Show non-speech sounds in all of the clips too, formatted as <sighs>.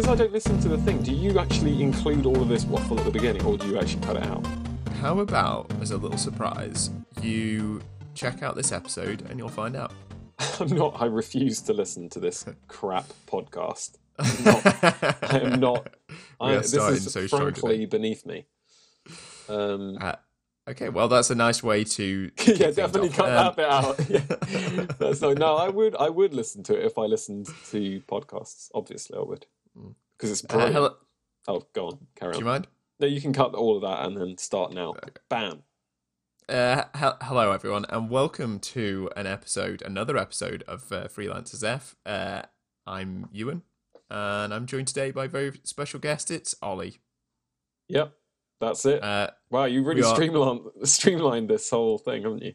because I don't listen to the thing, do you actually include all of this waffle at the beginning, or do you actually cut it out? How about, as a little surprise, you check out this episode and you'll find out. <laughs> I'm not. I refuse to listen to this <laughs> crap podcast. <laughs> I'm not. I am not. I, this is so frankly beneath me. Um, Uh, okay, well, that's a nice way to. yeah, definitely off. cut Um, that bit out. Yeah. That's no, I would. I would listen to it if I listened to podcasts. Obviously, I would because it's uh, brilliant. hello, Oh, go on, carry do on. you mind? No, you can cut all of that and then start now. Bam. Uh, he- hello, everyone, and welcome to an episode, another episode of uh, Freelancers F. Uh, I'm Ewan, and I'm joined today by a very special guest. It's Ollie. Yep, that's it. Uh, wow, you really are- streamlined streamlined this whole thing, haven't you?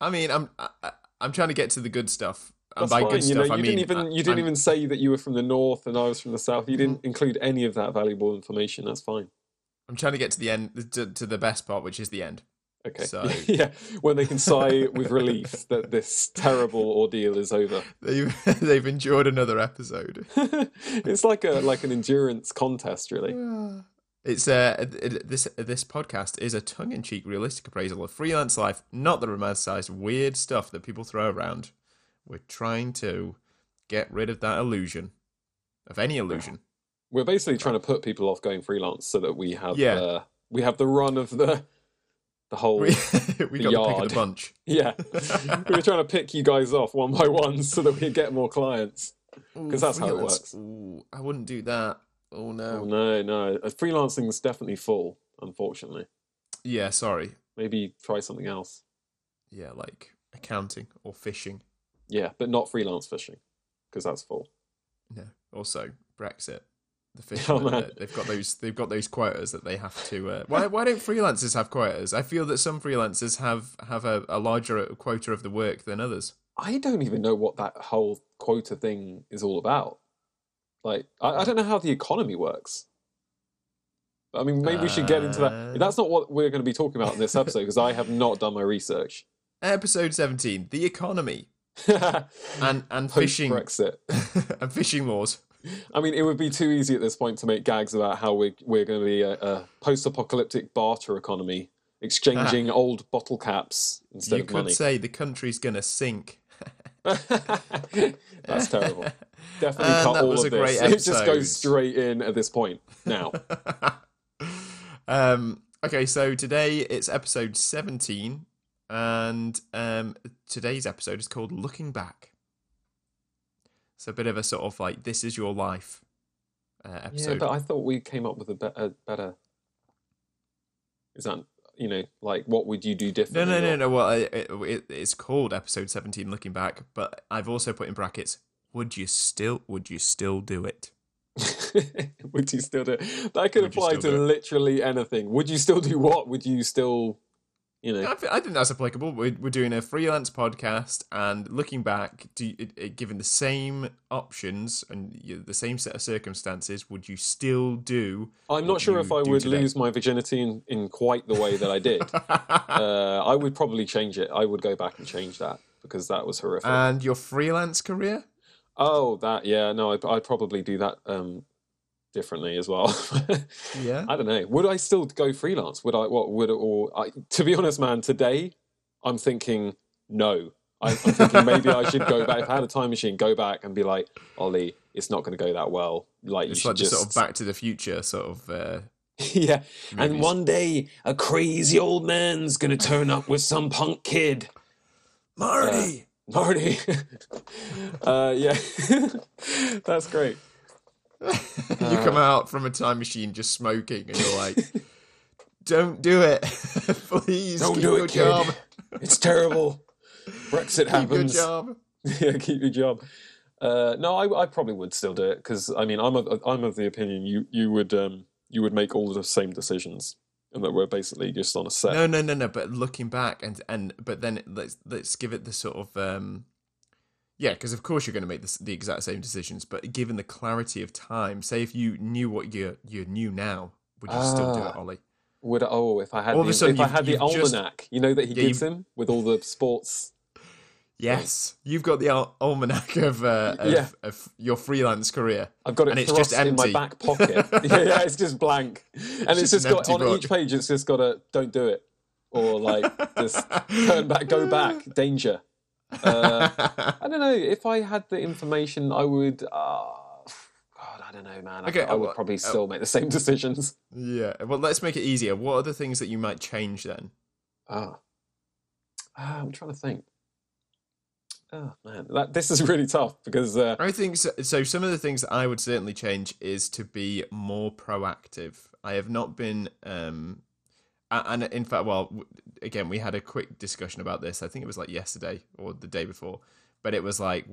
I mean, I'm I, I- I'm trying to get to the good stuff, and That's by fine. good you know, stuff, I you mean didn't even you didn't I'm- even say that you were from the north and I was from the south. You didn't include any of that valuable information. That's fine. I'm trying to get to the end, to, to the best part, which is the end. Okay. So- <laughs> yeah, when they can sigh with relief <laughs> that this terrible ordeal is over. <laughs> They've they've enjoyed another episode. it's like a like an endurance contest, really. <sighs> It's uh this this podcast is a tongue-in-cheek, realistic appraisal of freelance life, not the romanticized weird stuff that people throw around. We're trying to get rid of that illusion, of any illusion. We're basically trying to put people off going freelance so that we have Yeah. uh, we have the run of the the whole We <laughs> we got the pick of the bunch. <laughs> yeah. <laughs> we were trying to pick you guys off one by one so that we get more clients because that's how it works. Ooh, I wouldn't do that. Oh Oh, no. no, no, Uh, freelancing's definitely full. Unfortunately, Yeah, sorry. maybe try something else. Yeah, like accounting or fishing. Yeah, but not freelance fishing because that's full. No. Also, Brexit. The <laughs> Oh, fishermen, man. they've got those. They've got those quotas that they have to. Uh, why? Why don't freelancers have quotas? I feel that some freelancers have have a, a larger quota of the work than others. I don't even know what that whole quota thing is all about. Like, I, I don't know how the economy works. I mean, maybe we should get into that. Uh. That's not what we're going to be talking about in this episode because I have not done my research. <laughs> Episode seventeen: the economy and and fishing Brexit. <laughs> and fishing laws. I mean, it would be too easy at this point to make gags about how we're we're going to be a, a post-apocalyptic barter economy, exchanging old bottle caps instead you of money. You could say the country's gonna sink. <laughs> That's terrible. Definitely And cut all of this. <laughs> It just goes straight in at this point now. um, okay, so today it's episode 17, and um, today's episode is called Looking Back. It's a bit of a sort of like, this is your life uh, yeah, but I thought we came up with a, be- a better. Is that you know like what would you do no, differently? no, no, or- no. Well, it, it, it's called episode 17, Looking Back, but I've also put in brackets, would you still, would you still do it? <laughs> would you still do it? That could Would apply to literally anything. Would you still do what? Would you still, you know? I, thi- I think that's applicable. We're, we're doing a freelance podcast, and looking back, do you, it, it, given the same options and you, the same set of circumstances, would you still do? I'm not sure if I would today? lose my virginity in, in quite the way that I did. <laughs> uh, I would probably change it. I would go back and change that because that was horrific. and your freelance career? oh, that yeah, no, I'd, I'd probably do that um, differently as well. <laughs> Yeah. I don't know. Would I still go freelance? Would I? What would it? all, I, to be honest, man, today I'm thinking no. I'm, I'm thinking maybe I should go back. If I had a time machine, go back and be like, Ollie, it's not going to go that well. Like you It's should like just sort of Back to the Future sort of. Uh, <laughs> yeah. And one day, a crazy old man's going to turn up with some punk kid. Marty. Marty. <laughs> uh, yeah, that's great. <laughs> you come out from a time machine just smoking, and you're like, "Don't do it, <laughs> please. Don't keep do it, your kid. It's terrible. <laughs> Brexit Keep your happens. job." yeah, keep your job. Uh, no, I, I probably would still do it because I mean I'm of, I'm of the opinion you you would um, you would make all the same decisions and that we're basically just on a set. No, no, no, no. But looking back, and and but then let's let's give it the sort of um, yeah, because of course you're going to make the, the exact same decisions. But given the clarity of time, say if you knew what you you knew now, would you still do it, Ah. Ollie? Would oh if I had All of a sudden if I had the you've just- almanac, you know that he Yeah, gives him with all the sports. Yes, you've got the al- almanac <laughs> of, uh, of, Yeah. of your freelance career. I've got it And it's just in my back pocket. yeah, <laughs> <laughs> yeah, it's just blank, and it's, just just an got empty on book. each page. It's just got a "Don't do it" or like just turn back, go back, danger. Uh, <laughs> I don't know. If I had the information, I would. Uh, God, I don't know, man. I, Okay, I would well, uh, probably still make the same <laughs> decisions. yeah. Well, let's make it easier. What are the things that you might change then? Ah, Ah, I'm trying to think. Oh man, that, this is <laughs> really tough because uh, I think so, so. Some of the things that I would certainly change is to be more proactive. I have not been, um, and in fact, well, again, we had a quick discussion about this. I think it was like yesterday or the day before, but it was like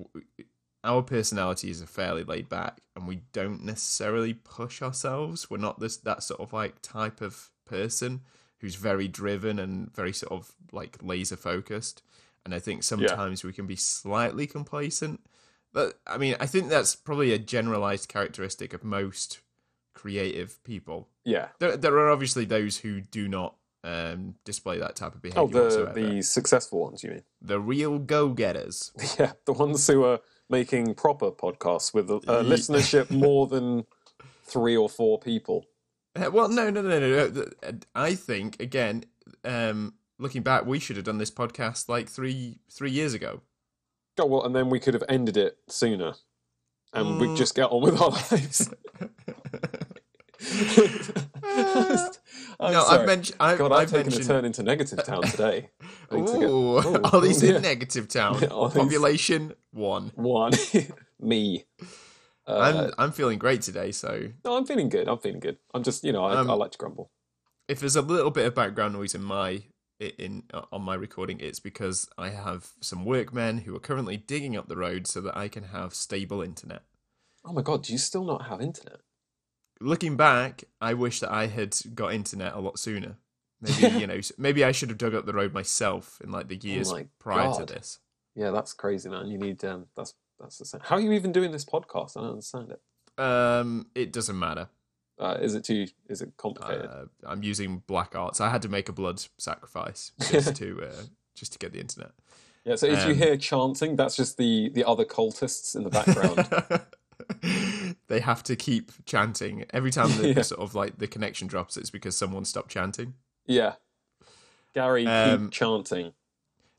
our personalities are fairly laid back, and we don't necessarily push ourselves. We're not this that sort of like type of person who's very driven and very sort of like laser focused. And I think sometimes we can be slightly complacent. But I mean, I think that's probably a generalized characteristic of most creative people. yeah. There, there are obviously those who do not um, display that type of behavior Oh, the whatsoever. the successful ones, you mean? <laughs> the real go-getters. <laughs> Yeah, the ones who are making proper podcasts with a, a listenership <laughs> more than three or four people. Uh, Well, no, no, no, no, no. Uh, I think again, um, looking back, we should have done this podcast like three three years ago. Oh well, and then we could have ended it sooner, and we'd Mm. just get on with our lives. <laughs> I'm no, sorry. I've mentioned. I've, God, I've I've taken mentioned. a turn into negative town today. <laughs> I need to get- Ooh, <laughs> Ooh, Ollie's yeah. in negative town. Population one. One, me. Uh, I'm I'm feeling great today. So no, I'm feeling good. I'm feeling good. I'm just, you know, I, Um, I like to grumble. if there's a little bit of background noise in my in on my recording, it's because I have some workmen who are currently digging up the road so that I can have stable internet. Oh my god, do you still not have internet? Looking back, I wish that I had got internet a lot sooner. Maybe <laughs> you know, maybe I should have dug up the road myself in like the years Oh prior God. to this. Yeah, that's crazy, man. You need um, that's that's the same. How are you even doing this podcast? I don't understand it. Um, it doesn't matter. Uh, is it too? Is it complicated? Uh, I'm using black arts. I had to make a blood sacrifice just <laughs> to uh, just to get the internet. yeah. So if you um, hear chanting, that's just the the other cultists in the background. <laughs> they have to keep chanting every time the, <laughs> Yeah. the sort of like the connection drops. It's because someone stopped chanting. yeah. Gary, Um, keep chanting.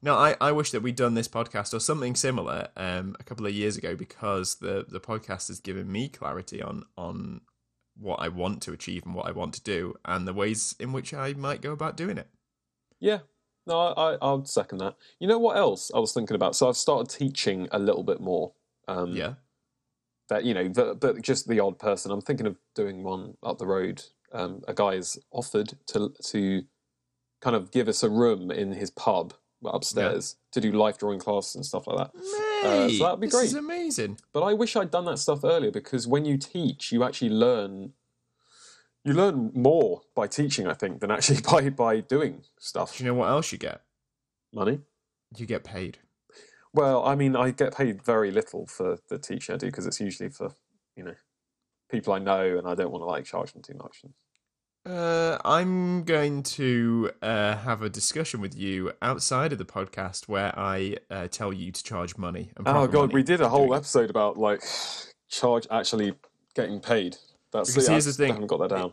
No, I, I wish that we'd done this podcast or something similar um, a couple of years ago because the, the podcast has given me clarity on on what I want to achieve and what I want to do and the ways in which I might go about doing it. Yeah. No, I, I I'll second that. You know what else I was thinking about? So I've started teaching a little bit more. Um, Yeah. That you know, but, but just the odd person. I'm thinking of doing one up the road. Um, a guy has offered to to kind of give us a room in his pub upstairs to do life drawing classes and stuff like that. Uh, so that'd be great. this is amazing. But I wish I'd done that stuff earlier because when you teach, you actually learn. You learn more by teaching, I think, than actually <laughs> by by doing stuff. Do you know what else you get? Money. You get paid. Well, I mean, I get paid very little for the teaching I do because it's usually for you know people I know, and I don't want to like charge them too much. Uh, I'm going to uh, have a discussion with you outside of the podcast where I uh, tell you to charge money. And Oh god, money we did a whole it. episode about like charge actually getting paid. That's Because yeah, here's the thing: I haven't got that down.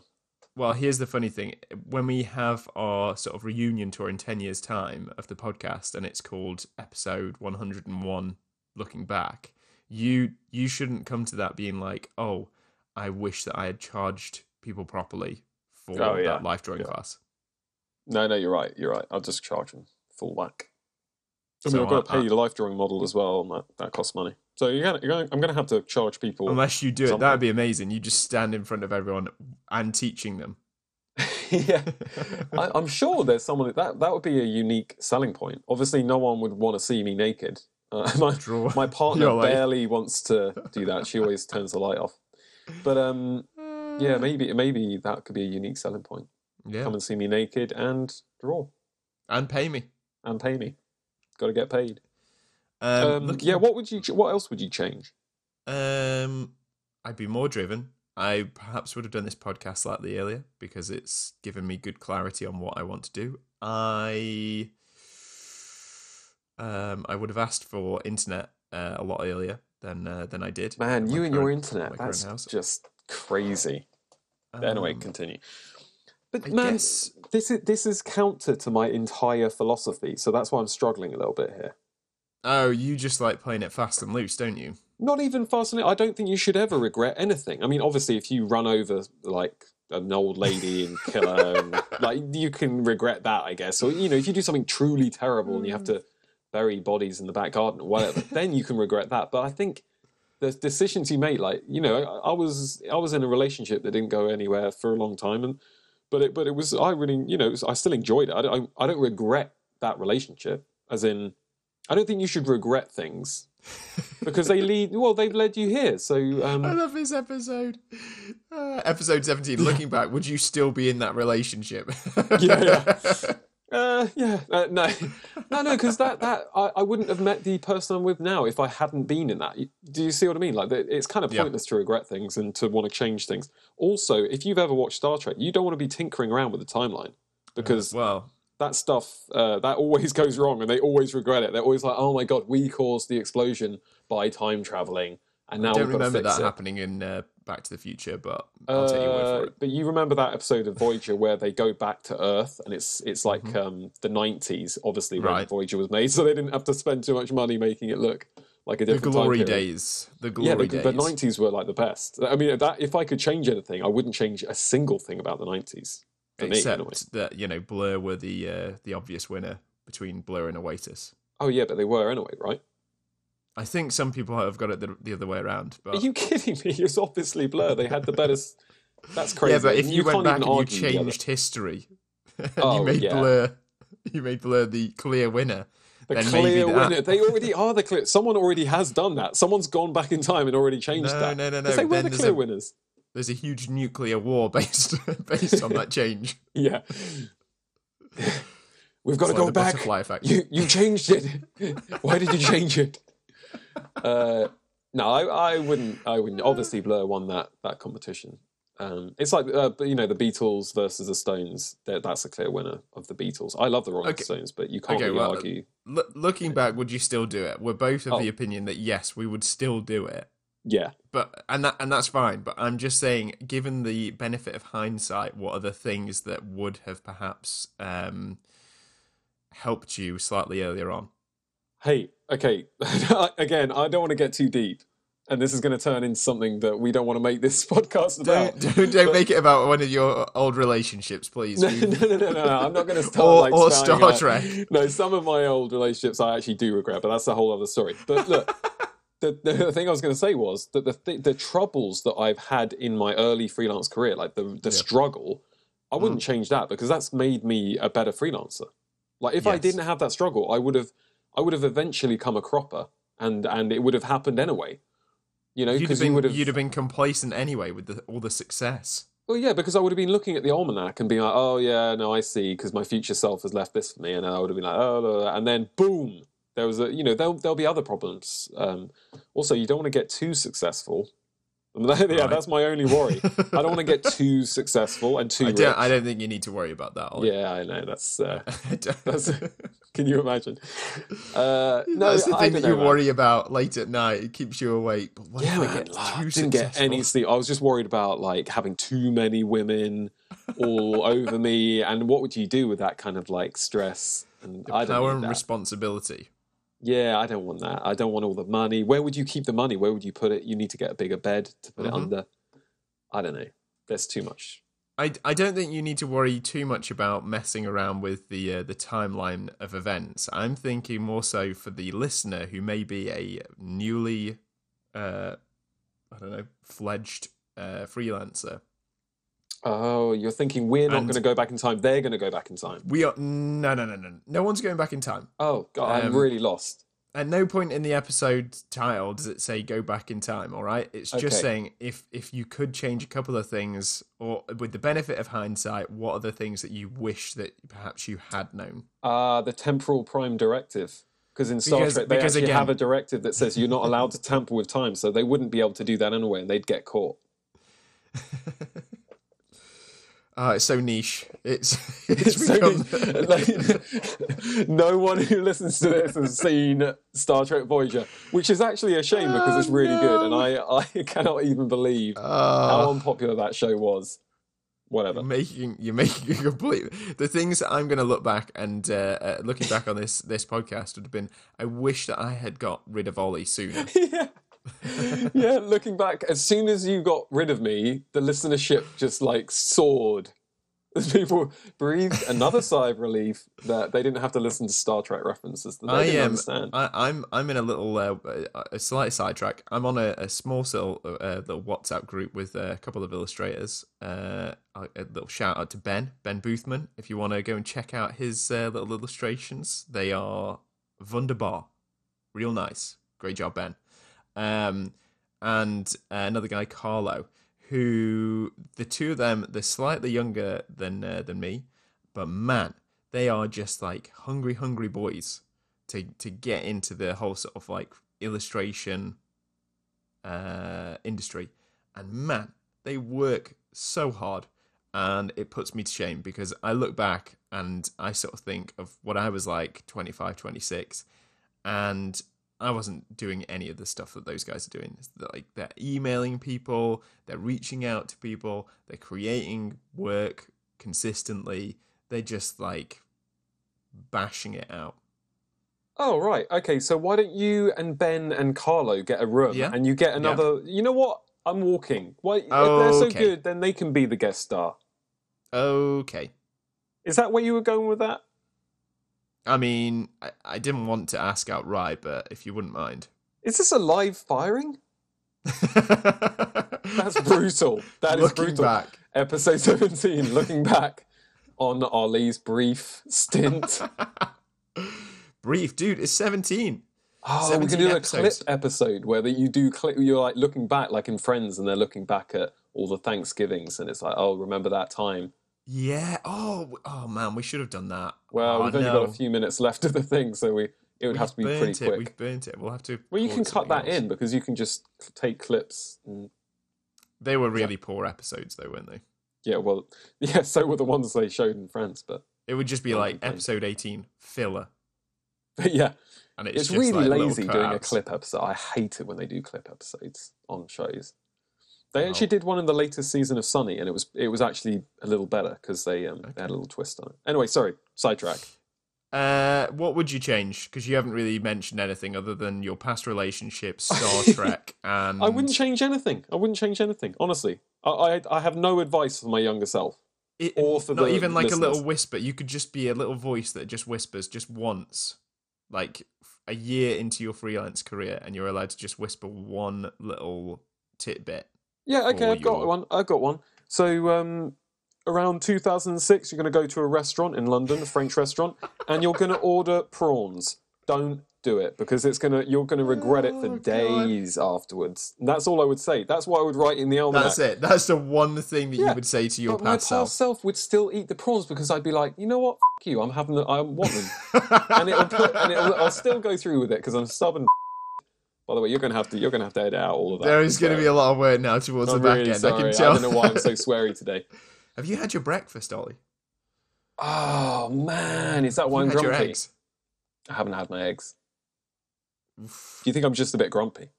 Well, here's the funny thing: when we have our sort of reunion tour in ten years' time of the podcast, and it's called episode 101, looking back, you you shouldn't come to that being like, oh, I wish that I had charged people properly for Oh, yeah, that life drawing yeah. class. No, no, you're right. You're right. I'll just charge them full whack. I mean, So I've got to pay the life drawing model as well, and that, that costs money. So you're gonna, you're gonna, I'm going to have to charge people. Unless you do it, that'd be amazing. You just stand in front of everyone and teaching them. <laughs> yeah, I, I'm sure there's someone that that would be a unique selling point. Obviously, no one would want to see me naked. <laughs> Uh, my, Draw. <laughs> my partner barely wants to do that. She always turns the light off. But um, yeah, maybe maybe that could be a unique selling point. yeah, Come and see me naked and draw and pay me. and pay me. Got to get paid. Um, Um, yeah, what would you? What else would you change? Um, I'd be more driven. I perhaps would have done this podcast slightly earlier because it's given me good clarity on what I want to do. I um, I would have asked for internet uh, a lot earlier than uh, than I did. Man, you and your internet that's just crazy. anyway, Um, continue. But I man, guess this is this is counter to my entire philosophy, so that's why I'm struggling a little bit here. Oh, you just like playing it fast and loose, don't you? Not even fast and loose. I don't think you should ever regret anything. I mean, obviously, if you run over like an old lady and kill her, and, <laughs> like you can regret that, I guess. Or you know, if you do something truly terrible and you have to mm. bury bodies in the back garden or whatever, <laughs> then you can regret that. But I think the decisions you make, like you know, I, I was I was in a relationship that didn't go anywhere for a long time, and but it but it was I really you know was- I still enjoyed it. I don't I, I don't regret that relationship, as in. I don't think you should regret things because they lead. Well, they've led you here. So I um, love this episode. Uh, episode 17. Looking back, would you still be in that relationship? <laughs> Yeah, yeah. <laughs> uh, yeah, uh, no, no, no, because that that I, I wouldn't have met the person I'm with now if I hadn't been in that. Do you see what I mean? Like it's kind of Yeah. pointless to regret things and to want to change things. Also, if you've ever watched Star Trek, you don't want to be tinkering around with the timeline because well, that stuff uh, that always <laughs> goes wrong and they always regret it. They're always like, "Oh my god, we caused the explosion by time traveling." And now I don't remember that it. happening in uh, Back to the Future, but I'll uh, take your word for it. Uh, but you remember that episode of Voyager where they go back to Earth, and it's it's like mm-hmm. um, the '90s, obviously when right. Voyager was made, <laughs> so they didn't have to spend too much money making it look like a different the glory days. The glory yeah, the, days. The '90s were like the best. I mean, that if I could change anything, I wouldn't change a single thing about the '90s. Except me, that you know Blur were the uh, the obvious winner between Blur and Oasis. Oh yeah, but they were anyway, right? I think some people have got it the, the other way around. But... Are you kidding me? It's obviously Blur. They had the better. That's crazy. Yeah, but if you, you went back and you changed history, <laughs> and oh, you made yeah. Blur, you made Blur the clear winner. The then clear winner. They already are the clear. Someone already has done that. Someone's gone back in time and already changed no, that. No, no, no. no. They were the clear a, winners. There's a huge nuclear war based <laughs> based on that change. <laughs> Yeah. We've got It's to like go back. You you changed it. <laughs> Why did you change it? Uh, no, I, I wouldn't. I wouldn't. Obviously, Blur won that that competition. Um, it's like uh, you know the Beatles versus the Stones. That that's a clear winner of the Beatles. I love the Rolling Okay. Stones, but you can't Okay, really well, argue. L- looking back, would you still do it? We're both of Oh. the opinion that yes, we would still do it. Yeah, But and that and that's fine. But I'm just saying, given the benefit of hindsight, what are the things that would have perhaps um, helped you slightly earlier on? Hey, okay. <laughs> Again, I don't want to get too deep, and this is going to turn into something that we don't want to make this <laughs> podcast about. Don't <laughs> don't, don't make it about one of your old relationships, please. No, no, no, no, no. I'm not going to start Or- like or Star out- Trek. No, some of my old relationships I actually do regret, but that's a whole other story. But look, the, the <laughs> thing I was going to say was that the th- the troubles that I've had in my early freelance career, like the the struggle, I Mm. wouldn't change that because that's made me a better freelancer. Like if I didn't have that struggle, I would have I would have eventually come a cropper, and and it would have happened anyway. You know, You'd have, because been, you would have you'd have been complacent anyway with the, all the success. Well, yeah, because I would have been looking at the almanac and being like, "Oh, yeah, no, I see," because my future self has left this for me, and I would have been like, "Oh," blah, blah," and then boom, there was a, you know, there'll there'll be other problems. Um, also, you don't want to get too successful. <laughs> yeah, Right. that's my only worry. I don't want to get too successful and too I don't, I don't think you need to worry about that. Ollie. Yeah, I know. That's. Uh, <laughs> that's <laughs> can you imagine? Uh, no, That's the thing that you know, man. worry about late at night. It keeps you awake. But what Yeah, if I get like, I too didn't get any sleep. I was just worried about like having too many women all over me, and what would you do with that kind of like stress? And I don't power and that. responsibility. Yeah, I don't want that. I don't want all the money. Where would you keep the money? Where would you put it? You need to get a bigger bed to put Mhm. it under. I don't know. There's too much. I, I don't think you need to worry too much about messing around with the uh, the timeline of events. I'm thinking more so for the listener who may be a newly, uh, I don't know, fledged uh, freelancer. Oh, you're thinking we're not And- going to go back in time. They're going to go back in time. We are no no no no no one's going back in time. Oh God, I'm Um, really lost. At no point in the episode title does it say go back in time. All right, it's just Okay. saying if if you could change a couple of things, or with the benefit of hindsight, what are the things that you wish that perhaps you had known? Ah, the temporal prime directive. Because in Star Because- Trek, they because actually again- have a directive that says you're not allowed to tamper with time, so they wouldn't be able to do that anyway, and they'd get caught. <laughs> Oh, it's so niche. It's <laughs> It's it's so become like, <laughs> no one who listens to this has seen Star Trek Voyager, which is actually a shame because it's Oh, really good, and. I, I <laughs> cannot even believe how Oh, unpopular that show was. Whatever. you're making you're making a complete. The things that I'm going to look back and uh, uh, looking back on this this podcast would have been. I wish that I had got rid of Ollie sooner. yeah. <laughs> yeah, looking back, as soon as you got rid of me, the listenership just like soared. As people breathed another sigh of relief that they didn't have to listen to Star Trek references that they I didn't am. understand. I, I'm. I'm in a little uh, a slight sidetrack. I'm on a, a small little, uh, little WhatsApp group with a couple of illustrators. Uh, a a little shout out to Ben Ben Boothman. If you want to go and check out his uh, little illustrations, they are wunderbar, real nice. Great job, Ben. Um, and uh, another guy, Carlo, who the two of them they're slightly younger than uh, than me, but man, they are just like hungry, hungry boys to to get into the whole sort of like illustration uh, industry. And man, they work so hard, and it puts me to shame because I look back and I sort of think of what I was like 25, 26, and I wasn't doing any of the stuff that those guys are doing. It's like they're emailing people, they're reaching out to people, they're creating work consistently. They're just like bashing it out. Oh right, okay. So why don't you and Ben and Carlo get a room, Yeah. and you get another? You know what? I'm walking. Why? if they're so Okay. good, then they can be the guest star. Okay. Is that where you were going with that? I mean, I, I didn't want to ask outright, but if you wouldn't mind. <laughs> Is this a live firing? That's brutal. That is Looking brutal. back. Episode 17, looking back on Ollie's brief stint. <laughs> Brief, dude, it's 17. Oh, we can 17 do a episodes. clip episode where that you do clip. You're like looking back, like in Friends, and they're looking back at all the Thanksgivings, and it's like, oh, remember that time? Yeah. Oh, oh man, we should have done that. Well, oh, we've only no. got a few minutes left of the thing, so we it would We've have to be pretty it. quick. We've burnt it. We'll have to. Well, you can cut that else. in because you can just take clips. And, They were really poor episodes, though, weren't they? yeah, well, <laughs> yeah. So were the ones they showed in Friends, but, It would just be like episode 18 filler, but <laughs> yeah, and it's, it's, just really like lazy doing a clip episode. I hate it when they do clip episodes on shows. They actually did one in the latest season of Sunny, and it was it was actually a little better because they um, they had a little twist on it. Anyway, sorry, sidetrack. Uh, what would you change? Because you haven't really mentioned anything other than your past relationships, <laughs> Star Trek, and I wouldn't change anything. I wouldn't change anything. Honestly, I I, I have no advice for my younger self. It, or for not even like a little whisper. You could just be a little voice that just whispers just once, like a year into your freelance career, and you're allowed to just whisper one little tidbit. Yeah, okay, I've got your- one. I've got one. So, um, around 2006, you're going to go to a restaurant in London, a French restaurant, and you're going to order prawns. Don't do it because it's gonna you're gonna regret it Oh, for God. days afterwards. And that's all I would say. That's what I would write in the almanac. That's it. That's the one thing that Yeah, you would say to your But past self. self would still eat the prawns because I'd be like, you know what, F- you, I'm having, the, I want them, <laughs> and it'll put, and it'll, I'll still go through with it because I'm stubborn. By the way, you're gonna have to, you're gonna have to edit out all of that. there is going to be a lot of word now towards I'm the back really end. sorry. I can tell. I don't know why I'm so <laughs> sweary today. Have you had your breakfast, Ollie? Oh man, is that Have why you I'm had your grumpy? eggs? I haven't had my eggs. Do you think I'm just a bit grumpy?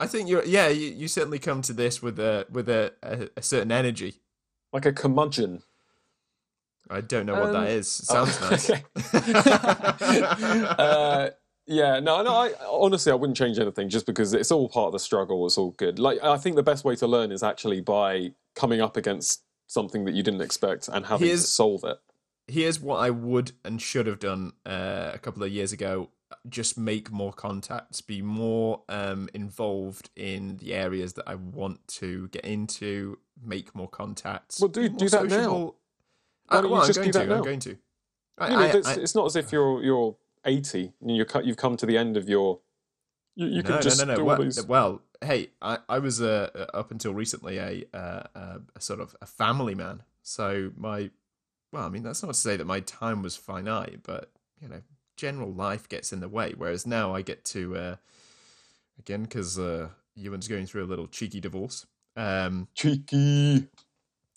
I think you're. Yeah, you, you certainly come to this with a with a, a, a certain energy. Like a curmudgeon? I don't know what Um, that is. Sounds Oh, <laughs> nice. okay. <laughs> uh, yeah, no, no. I honestly, I wouldn't change anything just because it's all part of the struggle. It's all good. Like I think the best way to learn is actually by coming up against something that you didn't expect and having Here's- to solve it. Here's what I would and should have done uh, a couple of years ago. Just make more contacts, be more um, involved in the areas that I want to get into, make more contacts. Well, do- do that now. Why Uh, don't you well, I'm just going do that to. I'm now? going to. I, You know, I- it's, I- it's not as if you're you're 80 and you're cut- you've come to the end of your. You, you no, can just no, no, no. Well, these. well, hey, I, I was uh, up until recently a, uh, uh, a sort of a family man. So my, well, I mean, that's not to say that my time was finite, but you know, general life gets in the way. Whereas now I get to, uh, again, because uh, Ewan's going through a little cheeky divorce. Um, Cheeky.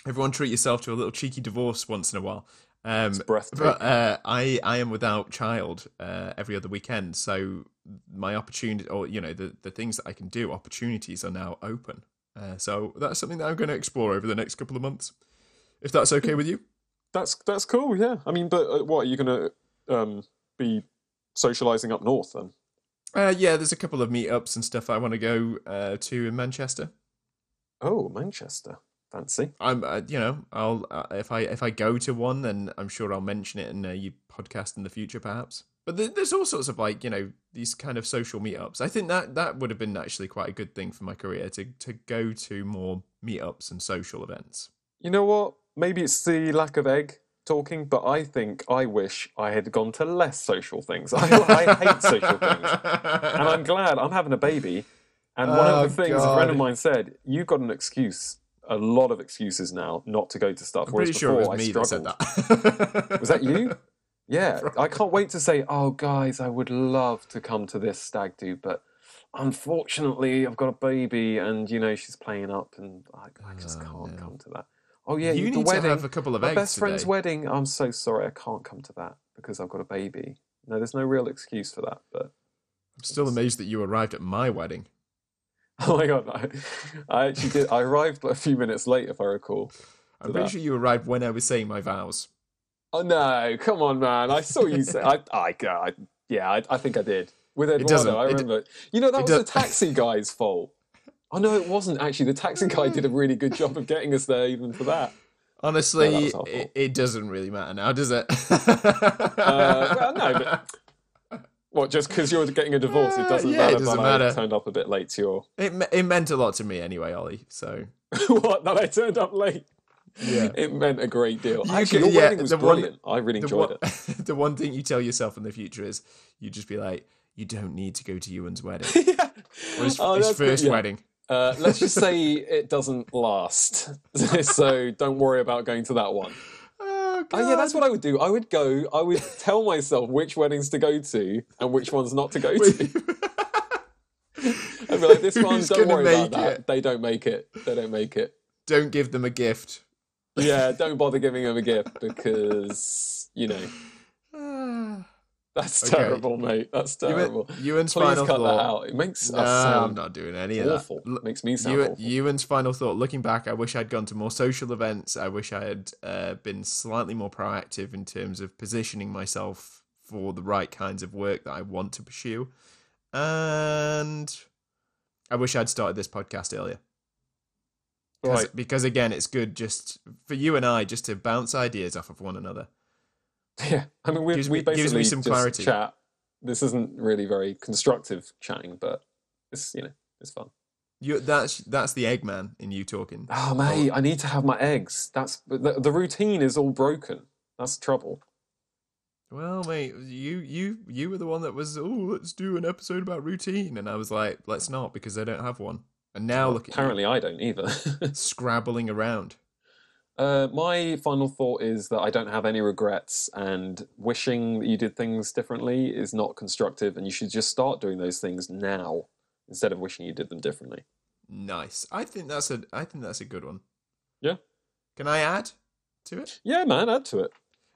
Everyone treat yourself to a little cheeky divorce once in a while. Um, breathtaking. but uh, I I am without child uh, every other weekend, so my opportunity, or you know, the the things that I can do, opportunities are now open. Uh, so that's something that I'm going to explore over the next couple of months, if that's okay with you. That's that's cool. Yeah. I mean, but uh, what are you gonna um, be socializing up north then? Uh, yeah, there's a couple of meetups and stuff I want to go uh, to in Manchester. Oh, Manchester. Fancy. I'm, uh, you know, I'll uh, if I if I go to one, then I'm sure I'll mention it in a you podcast in the future, perhaps. But th- there's all sorts of like you know these kind of social meetups. I think that that would have been actually quite a good thing for my career to to go to more meetups and social events. You know what? Maybe it's the lack of egg talking, but I think I wish I had gone to less social things. <laughs> I, I hate social things, and I'm <laughs> glad I'm having a baby. And one Oh, of the things a friend of mine said, you've got an excuse, a lot of excuses now, not to go to stuff. I'm whereas pretty sure it before was I me that said that. Was that you? <laughs> Yeah, I can't wait to say, oh, guys, I would love to come to this stag do, but unfortunately, I've got a baby and, you know, she's playing up and I, I just Oh, can't no. come to that. Oh, yeah, you the need wedding. to have a couple of My eggs best today. friend's wedding. I'm so sorry, I can't come to that because I've got a baby. No, there's no real excuse for that, but I'm still amazed that you arrived at my wedding. <laughs> oh my god, I, I actually did. I arrived a few minutes late, if I recall. I'm pretty that. sure you arrived when I was saying my vows. Oh no, come on, man! I saw you say. I, I, I yeah, I, I think I did with Eduardo. I it- remember. you know, that it was the taxi guy's fault. Oh no, it wasn't actually. The taxi guy did a really good job of getting us there, even for that. Honestly, No, that it, it doesn't really matter now, does it? <laughs> Uh, well, no, but what? Just because you're getting a divorce, it doesn't Yeah, it matter. doesn't that matter. I turned up a bit late to your. it, me- it meant a lot to me anyway, Ollie. So <laughs> what? That I turned up late. yeah. It meant a great deal. You Actually, could- your yeah, wedding was the one- brilliant. I really the enjoyed one, it. <laughs> the one thing you tell yourself in the future is you just be like, you don't need to go to Ewan's wedding. <laughs> yeah. Or his, Oh, his first yeah. wedding. Uh, let's just say it doesn't last. so don't worry about going to that one. Oh, Oh, yeah, that's what I would do. I would go, I would <laughs> tell myself which weddings to go to and which ones not to go to. <laughs> I'd be like, this <laughs> one, don't worry about that. it? They don't make it. They don't make it. Don't give them a gift. Yeah, don't bother giving them a gift because, you know. That's Okay. terrible, mate. That's terrible. Ewan's Please final cut thought. that out. It makes No, us I'm not doing any of that. L- makes me sound Ewan, awful. Ewan's final thought. Looking back, I wish I'd gone to more social events. I wish I had uh, been slightly more proactive in terms of positioning myself for the right kinds of work that I want to pursue. And I wish I'd started this podcast earlier. Right. Because again, it's good just for you and I just to bounce ideas off of one another. <laughs> Yeah, I mean, we, Gives we me- gives me basically some just clarity. chat. This isn't really very constructive chatting, but it's you know it's fun. You that's that's the Eggman in you talking. Ah, oh mate, I need to have my eggs. That's the, the routine is all broken. That's trouble. Well, mate, you you you were the one that was oh let's do an episode about routine, and I was like let's not because I don't have one. And now Well, look at apparently, I don't either. <laughs> scrabbling around. Uh, my final thought is that I don't have any regrets, and wishing that you did things differently is not constructive, and you should just start doing those things now instead of wishing you did them differently. Nice. I think that's a I think that's a good one. Yeah. Can I add to it? Yeah, man, add to it.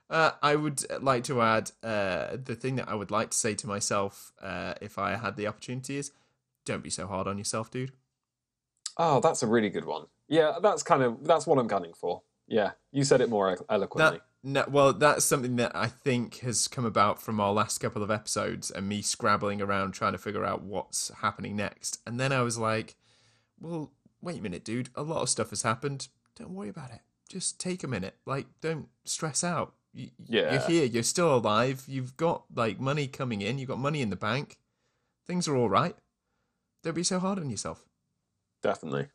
Uh, I would like to add uh, the thing that I would like to say to myself uh, if I had the opportunity is, don't be so hard on yourself, dude. Oh, that's a really good one. Yeah, that's kind of that's what I'm gunning for. Yeah, you said it more eloquently. That no, well, that's something that I think has come about from our last couple of episodes and me scrabbling around trying to figure out what's happening next. And then I was like, well, wait a minute, dude. A lot of stuff has happened. Don't worry about it. Just take a minute. Like, don't stress out. You, Yeah. You're here. You're still alive. You've got like money coming in. You've got money in the bank. Things are all right. Don't be so hard on yourself. Definitely.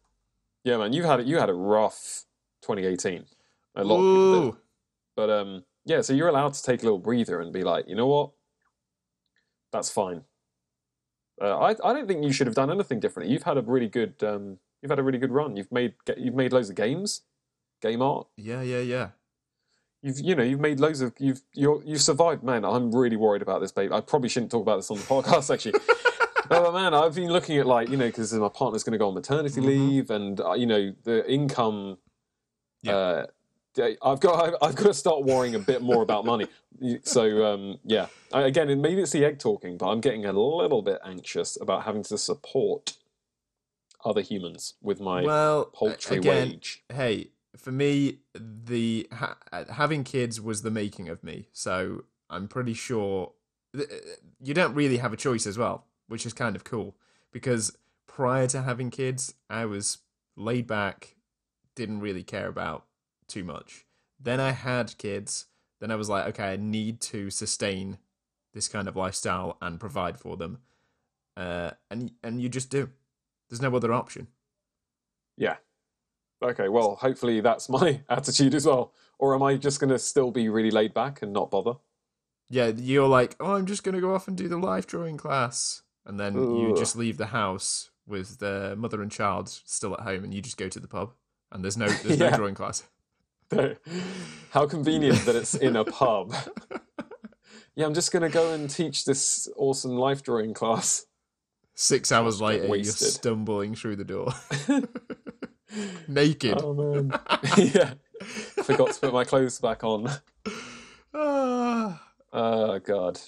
Yeah, man, you had it. You had a rough 2018. A lot of people did. But um, yeah, so you're allowed to take a little breather and be like, you know what? That's fine. Uh, I I don't think you should have done anything differently. You've had a really good um, you've had a really good run. You've made you've made loads of games, game art. Yeah, yeah, yeah. You've you know you've made loads of you've you're you've survived. Man, I'm really worried about this, babe. I probably shouldn't talk about this on the podcast actually. <laughs> No, but man, I've been looking at like you know because my partner's going to go on maternity Mhm. leave, and uh, you know the income Yeah. Uh, I've got I've got to start worrying a bit more about money. So um, yeah, I- again, maybe it's the egg talking, but I'm getting a little bit anxious about having to support other humans with my well, paltry again, wage. hey, for me, the ha- having kids was the making of me. So I'm pretty sure th- you don't really have a choice as well, which is kind of cool because prior to having kids, I was laid back, didn't really care about too much. Then I had kids. Then I was like, okay, I need to sustain this kind of lifestyle and provide for them. Uh, and and you just do. There's no other option. Yeah. Okay. Well, hopefully that's <laughs> my attitude as well. Or am I just going to still be really laid back and not bother? Yeah, you're like, oh, I'm just gonna go off and do the life drawing class, and then you just leave the house with the mother and child still at home, and you just go to the pub, and there's no <laughs> there's Yeah. no drawing class. <laughs> How convenient that it's in a pub. <laughs> Yeah, I'm just going to go and teach this awesome life drawing class. Six hours later, you're stumbling through the door, naked. Oh man. yeah. Forgot to put my clothes back on. <sighs> Ah. Oh god.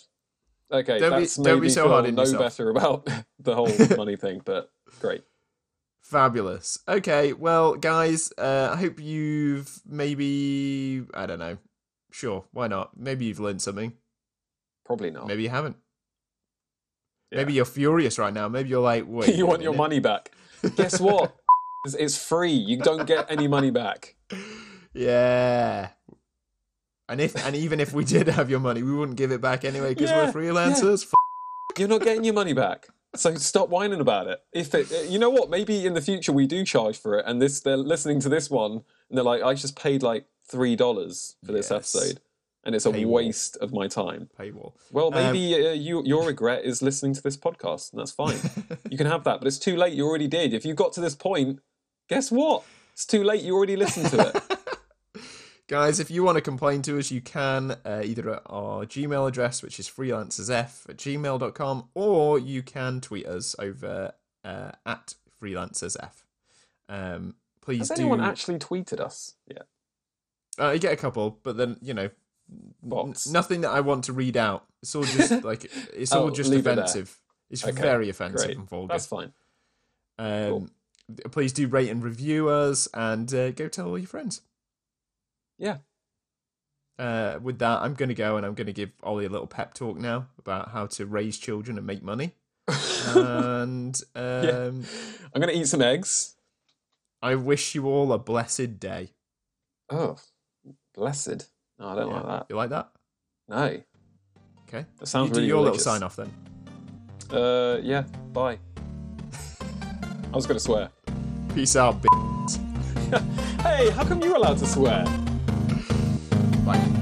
Okay, Don't be- that's be me so hard no yourself. better about the whole money thing, but great. Fabulous. Okay, well, guys, uh, I hope you've maybe I don't know. Sure, why not? Maybe you've learned something. Probably not. Maybe you haven't. Yeah. Maybe you're furious right now. Maybe you're like, <laughs> wait. you want your money back. <laughs> Guess what? It's- free. You don't get any money back. Yeah. And if and even if we did have your money, we wouldn't give it back anyway because Yeah, we're freelancers. F- You're not getting your money back. So stop whining about it. If it, you know what, maybe in the future we do charge for it, and this they're listening to this one, and they're like, I just paid like three dollars for this Yes. episode, and it's a Paywall. waste of my time. Paywall. Well, Um, maybe uh, you, your regret is listening to this podcast, and that's fine. you can have that, but it's too late. You already did. If you got to this point, guess what? It's too late. You already listened to it. Guys, if you want to complain to us, you can uh, either at our Gmail address, which is freelancersf at gmail.com, or you can tweet us over uh, at freelancersf. Um, please Has do. anyone actually tweeted us? Yeah. Uh, you get a couple, but then, you know, n- nothing that I want to read out. It's all just <laughs> like, it's all Oh, just leave it offensive. It's Okay, very offensive Great. and vulgar. That's fine. Um, Cool. Please do rate and review us and uh, go tell all your friends. Yeah. Uh, with that, I'm going to go and I'm going to give Ollie a little pep talk now about how to raise children and make money. and <laughs> um, I'm going to eat some eggs. I wish you all a blessed day. Oh, blessed. No, I don't Yeah. like that. You like that? No. Okay. That sounds you do really your religious. little sign off then. Uh, yeah. Bye. <laughs> I was going to swear. Peace out, b- <laughs> Hey, how come you're allowed to swear? Bye.